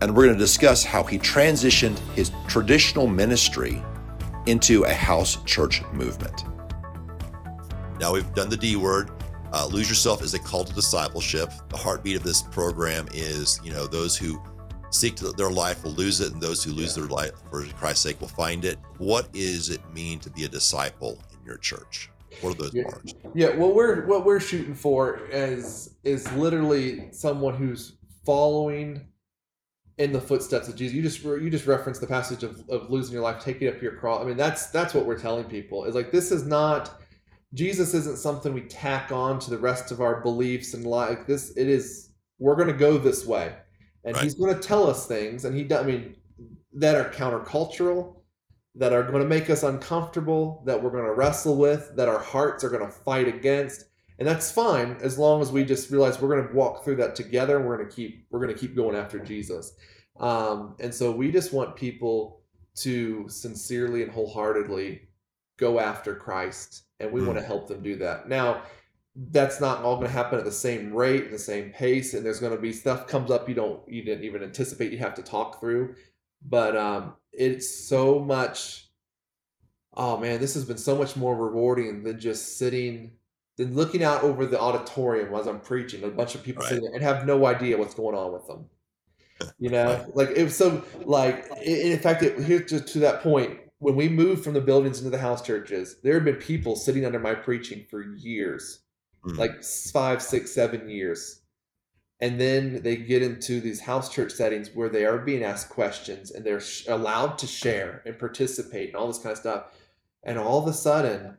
and we're going to discuss how he transitioned his traditional ministry into a house church movement. Now we've done the D word. Uh, lose yourself is a call to discipleship. The heartbeat of this program is, you know, those who seek their life will lose it, and those who lose yeah. their life for Christ's sake will find it. What does it mean to be a disciple in your church? What are those yeah. bars? Yeah, what we're what we're shooting for is is literally someone who's following in the footsteps of Jesus. You just you just referenced the passage of, of losing your life, taking up your cross. I mean, that's that's what we're telling people. Is like this is not Jesus isn't something we tack on to the rest of our beliefs and like this. It is we're going to go this way, and right. He's going to tell us things, and He I mean that are countercultural, that are going to make us uncomfortable, that we're going to wrestle with, that our hearts are going to fight against and that's fine as long as we just realize we're going to walk through that together and we're going to keep we're going to keep going after jesus. Um, and so we just want people to sincerely and wholeheartedly go after christ and we mm. want to help them do that. Now that's not all going to happen at the same rate the same pace and there's going to be stuff comes up you don't you didn't even anticipate you have to talk through. But um, it's so much oh man this has been so much more rewarding than just sitting than looking out over the auditorium as I'm preaching, a bunch of people right. sitting there and have no idea what's going on with them. You know, right. like it was so like in fact, it, here to, to that point, when we moved from the buildings into the house churches, there have been people sitting under my preaching for years, mm. like five, six, seven years. And then they get into these house church settings where they are being asked questions and they're sh- allowed to share and participate and all this kind of stuff. And all of a sudden,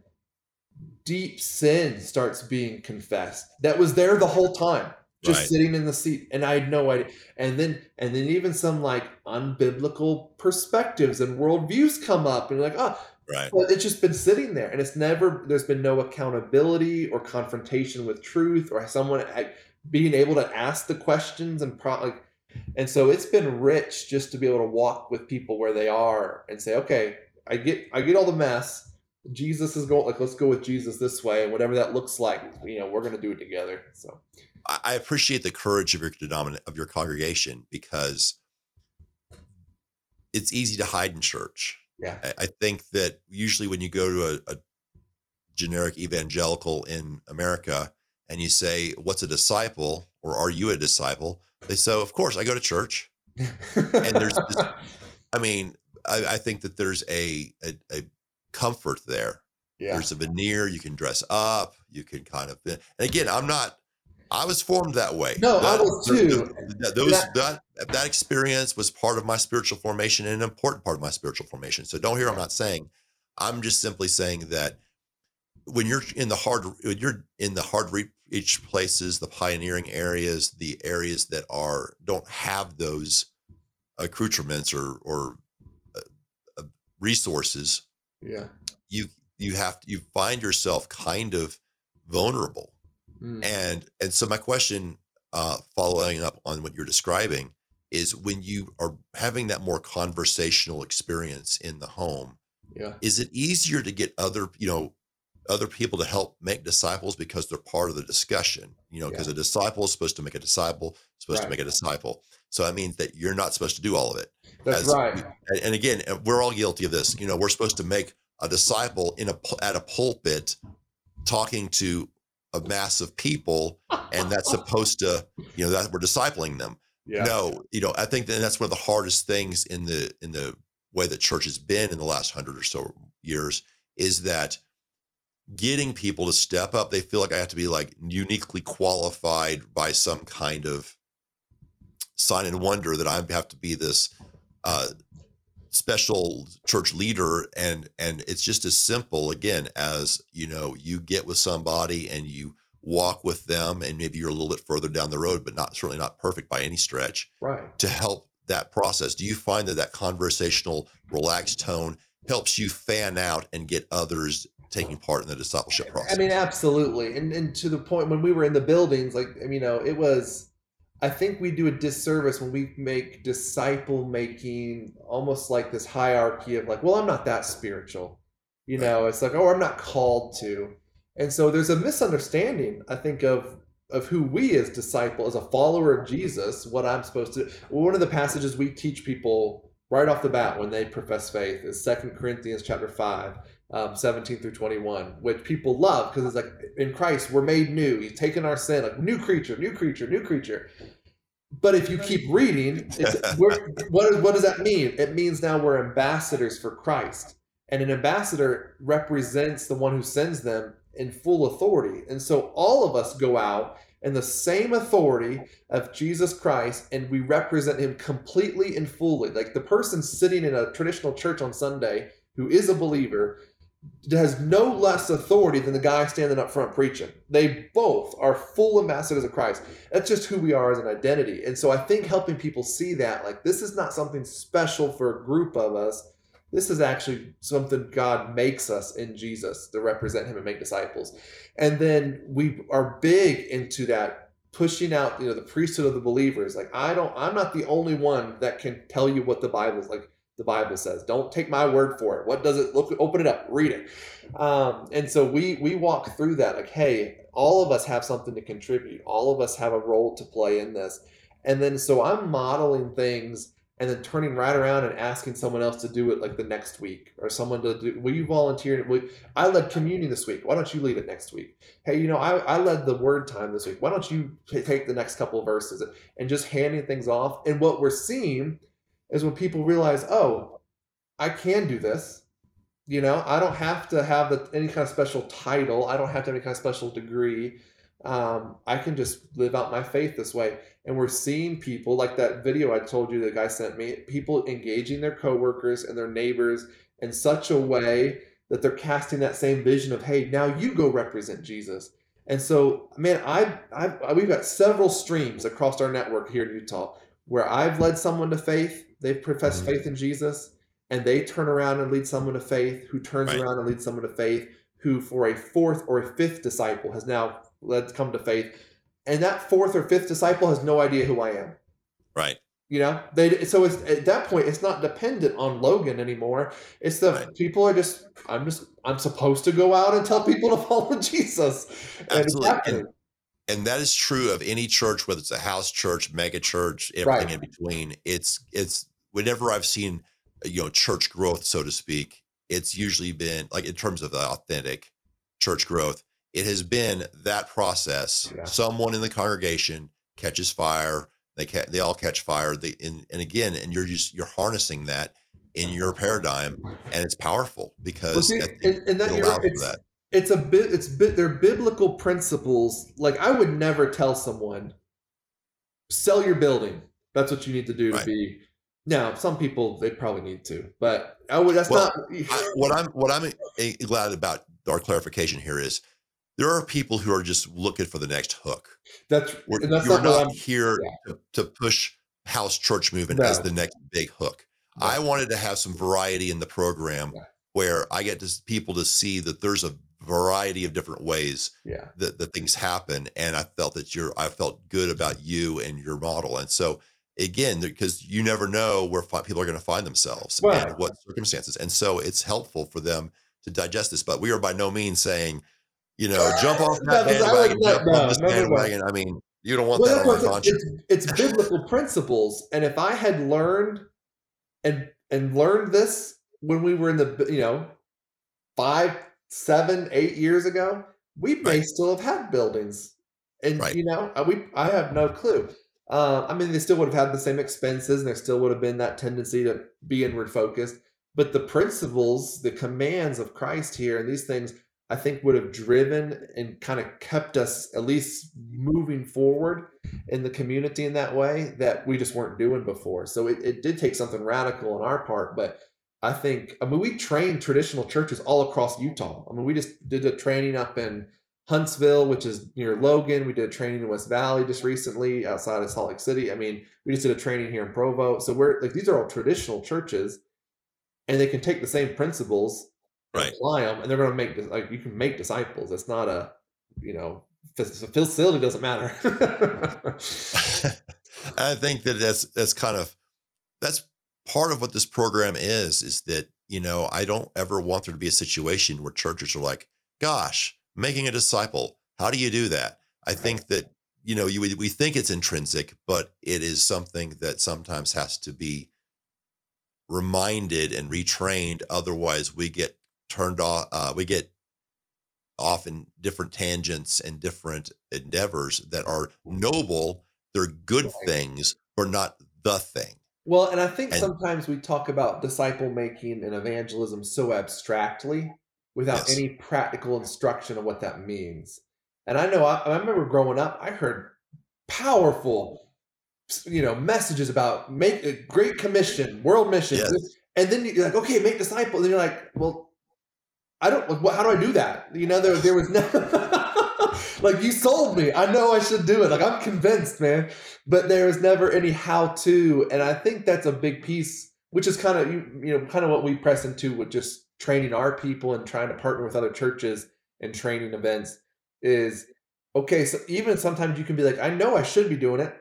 deep sin starts being confessed. That was there the whole time just right. sitting in the seat and i had no idea. And then and then even some like unbiblical perspectives and worldviews come up and you're like oh right. Well, it's just been sitting there and it's never there's been no accountability or confrontation with truth or someone being able to ask the questions and pro like and so it's been rich just to be able to walk with people where they are and say okay i get i get all the mess Jesus is going like let's go with Jesus this way, and whatever that looks like, you know, we're going to do it together. So I appreciate the courage of your denominate of your congregation because it's easy to hide in church. Yeah, I, I think that usually when you go to a, a generic evangelical in America and you say, "What's a disciple?" or "Are you a disciple?" They say, "Of course, I go to church." and there's, this, I mean, I, I, think that there's a, a, a comfort there. Yeah. There's a veneer. You can dress up. You can kind of. And again, I'm not. I was formed that way. No, that, I was too. Those that, that that experience was part of my spiritual formation and an important part of my spiritual formation. So don't hear I'm not saying. I'm just simply saying that when you're in the hard when you're in the hard reach places, the pioneering areas, the areas that are don't have those accoutrements or or uh, uh resources yeah you you have to, you find yourself kind of vulnerable mm. and and so my question uh following up on what you're describing is when you are having that more conversational experience in the home yeah is it easier to get other you know other people to help make disciples because they're part of the discussion you know because yeah. a disciple is supposed to make a disciple supposed right. to make a disciple so that means that you're not supposed to do all of it that's As, right. And again, uh, we're all guilty of this. You know, we're supposed to make a disciple in a at a pulpit talking to a mass of people, and that's supposed to, you know, that we're discipling them. Yeah. No, you know, I think that that's one of the hardest things in the in the way that church has been in the last hundred or so years is that getting people to step up. They feel like I have to be like uniquely qualified by some kind of sign and wonder that I have to be this uh, special church leader and and it's just as simple again as you know you get with somebody and you walk with them and maybe you're a little bit further down the road but not certainly not perfect by any stretch right to help that process? Do you find that that conversational, relaxed tone helps you fan out and get others taking part in the discipleship process? I mean, absolutely. And and to the point when we were in the buildings, like you know, it was I think we do a disservice when we make disciple making almost like this hierarchy of like, well, I'm not that spiritual. You know, it's like, oh, I'm not called to. And so there's a misunderstanding, I think, of of who we as disciple, as a follower of Jesus, what I'm supposed to. One of the passages we teach people right off the bat when they profess faith is Second Corinthians chapter five, um, 17 through 21, which people love because it's like in Christ we're made new. He's taken our sin, like new creature, new creature, new creature. But if you keep reading, what, what does that mean? It means now we're ambassadors for Christ. And an ambassador represents the one who sends them in full authority. And so all of us go out in the same authority of Jesus Christ and we represent him completely and fully. Like the person sitting in a traditional church on Sunday who is a believer has no less authority than the guy standing up front preaching. They both are full ambassadors of Christ. That's just who we are as an identity. And so I think helping people see that, like, this is not something special for a group of us. This is actually something God makes us in Jesus to represent Him and make disciples. And then we are big into that pushing out, you know, the priesthood of the believers. Like, I don't, I'm not the only one that can tell you what the Bible is like the Bible says. Don't take my word for it. What does it look? Open it up, read it. Um, and so we we walk through that like, hey, all of us have something to contribute. All of us have a role to play in this. And then so I'm modeling things and then turning right around and asking someone else to do it like the next week or someone to do will you volunteer will, i led communion this week why don't you lead it next week hey you know I, I led the word time this week why don't you take the next couple verses and just handing things off and what we're seeing is when people realize, oh, I can do this. You know, I don't have to have the, any kind of special title. I don't have to have any kind of special degree. Um, I can just live out my faith this way. And we're seeing people like that video I told you the guy sent me, people engaging their coworkers and their neighbors in such a way that they're casting that same vision of, hey, now you go represent Jesus. And so, man, I, I we've got several streams across our network here in Utah where I've led someone to faith they've professed mm-hmm. faith in Jesus, and they turn around and lead someone to faith, who turns right. around and leads someone to faith, who for a fourth or a fifth disciple has now led come to faith, and that fourth or fifth disciple has no idea who I am. Right. You know, they so it's, at that point it's not dependent on Logan anymore. It's the right. people are just I'm just I'm supposed to go out and tell people to follow Jesus. Absolutely and that is true of any church, whether it's a house church, mega church, everything right. in between. It's it's whenever I've seen uh, you know church growth, so to speak, it's usually been like in terms of the authentic church growth, it has been that process. Yeah. Someone in the congregation catches fire, they ca- they all catch fire. They and, and again, and you're just you're harnessing that in your paradigm, and it's powerful because well, see, and, and that, that it's a bit it's bit they're biblical principles like i would never tell someone sell your building that's what you need to do right. to be now some people they probably need to but i would that's well, not I, what i'm what i'm glad about our clarification here is there are people who are just looking for the next hook that's that's you're not, not here yeah. to, to, push house church movement no. as the next big hook no. i wanted to have some variety in the program yeah. where i get to people to see that there's a variety of different ways yeah. that, that things happen. And I felt that you're, I felt good about you and your model. And so again, because you never know where people are going to find themselves and what circumstances. And so it's helpful for them to digest this, but we are by no means saying, you know, jump off that bandwagon, jump no, this bandwagon. I mean, you don't want well, that on my conscience. It's, it's biblical principles. And if I had learned and, and learned this when we were in the, you know, five, seven, eight years ago, we may right. still have had buildings. And right. you know, we I have no clue. Uh, I mean, they still would have had the same expenses, and there still would have been that tendency to be inward focused. But the principles, the commands of Christ here, and these things, I think would have driven and kind of kept us at least moving forward in the community in that way that we just weren't doing before. So it, it did take something radical on our part, but I think I mean we trained traditional churches all across Utah. I mean we just did a training up in Huntsville, which is near Logan. We did a training in West Valley just recently outside of Salt Lake City. I mean, we just did a training here in Provo. So we're like these are all traditional churches, and they can take the same principles, Right. apply them, and they're going to make like you can make disciples. It's not a you know fac- facility doesn't matter. I think that that's that's kind of that's part of what this program is is that you know I don't ever want there to be a situation where churches are like, gosh, making a disciple, how do you do that? I think that you know you we think it's intrinsic, but it is something that sometimes has to be reminded and retrained. Otherwise, we get turned off. Uh, we get off in different tangents and different endeavors that are noble. They're good things, but not the thing. Well, and I think And- sometimes we talk about disciple making and evangelism so abstractly without Yes. any practical instruction of what that means. And I know I, I remember growing up, I heard powerful, you know, messages about make a great commission, world mission, Yes. and then you're like, okay, make disciples. And you're like, well, I don't. like, How do I do that? You know, there there was no. like you sold me. I know I should do it. Like I'm convinced, man but there was never any how to and i think that's a big piece which is kind of you, you know kind of what we press into with just training our people and trying to partner with other churches and training events is okay so even sometimes you can be like i know i should be doing it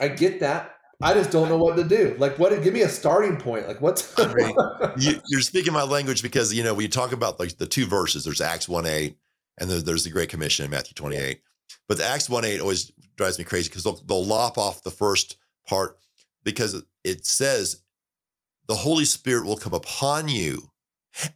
i get that i just don't know what to do like what give me a starting point like what's I mean, you, you're speaking my language because you know we talk about like the two verses. There's Acts one eight, and then there's the Great Commission in Matthew 28. But the Acts one eight always drives me crazy because they'll, they'll lop off the first part because it says the Holy Spirit will come upon you.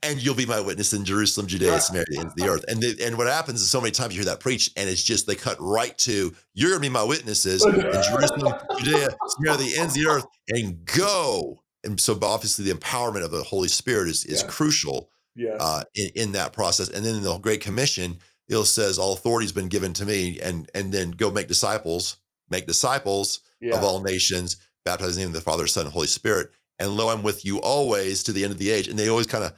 And you'll be my witness in Jerusalem, Judea, Samaria, the ends of the earth. And they, and what happens is so many times you hear that preached, and it's just they cut right to you're going to be my witnesses in Jerusalem, Judea, Samaria, the ends of the earth, and go. And so obviously the empowerment of the Holy Spirit is, is Yeah. crucial yeah uh, in, in that process. And then in the Great Commission, it says all authority has been given to me, and and then go make disciples, make disciples yeah of all nations, baptize in the name of the Father, Son, and Holy Spirit. And lo, I'm with you always to the end of the age. And they always kind of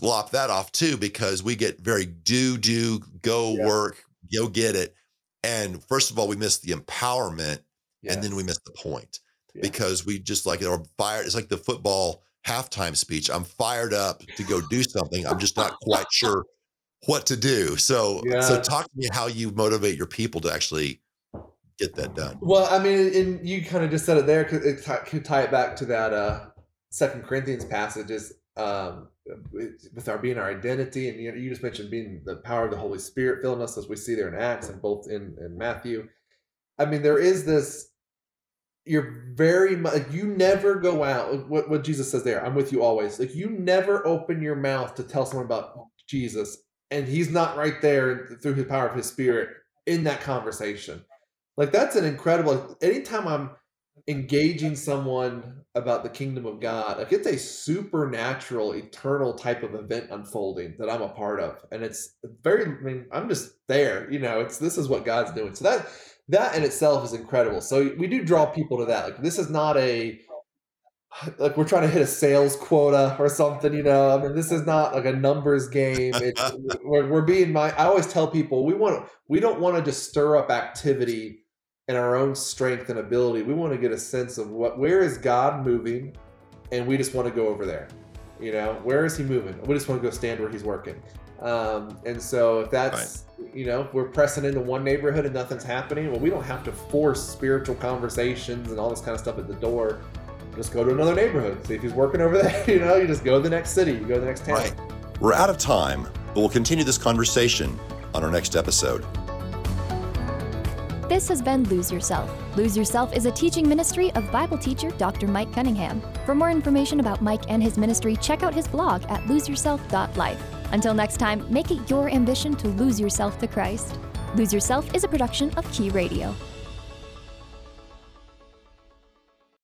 lop that off too, because we get very do, do, go Yeah. work, go get it. And first of all, we miss the empowerment yeah. and then we miss the point Yeah. because we just like are fired. It's like the football halftime speech. I'm fired up to go do something. I'm just not quite sure what to do. So, so talk to me how you motivate your people to actually get that done. Well, I mean, and you kind of just said it there. 'cause It could tie it back to that uh Second Corinthians passage is um, with our being our identity, and you, you just mentioned being the power of the Holy Spirit filling us, as we see there in Acts and both in in Matthew. I mean, there is this. You're very much. You never go out. What what Jesus says there. I'm with you always. Like you never open your mouth to tell someone about Jesus, and He's not right there through His power of His Spirit in that conversation. Like that's an incredible. Anytime I'm engaging someone about the kingdom of God, like it's a supernatural, eternal type of event unfolding that I'm a part of, and it's very. I mean, I'm just there. You know, it's this is what God's doing. So that that in itself is incredible. So we do draw people to that. Like this is not a like we're trying to hit a sales quota or something. You know, I mean, this is not like a numbers game. It's we're, we're being my. I always tell people we want we don't want to just stir up activity in our own strength and ability. We want to get a sense of what where is God moving, and we just want to go over there. You know, where is He moving? We just want to go stand where He's working. Um, and so if that's you know we're pressing into one neighborhood and nothing's happening, well, we don't have to force spiritual conversations and all this kind of stuff at the door. Just go to another neighborhood. See if he's working over there. You know, you just go to the next city. You go to the next town. Right. We're out of time, but we'll continue this conversation on our next episode. This has been Lose Yourself. Lose Yourself is a teaching ministry of Bible teacher Dr. Mike Cunningham. For more information about Mike and his ministry, check out his blog at loseyourself.life. Until next time, make it your ambition to lose yourself to Christ. Lose Yourself is a production of Key Radio.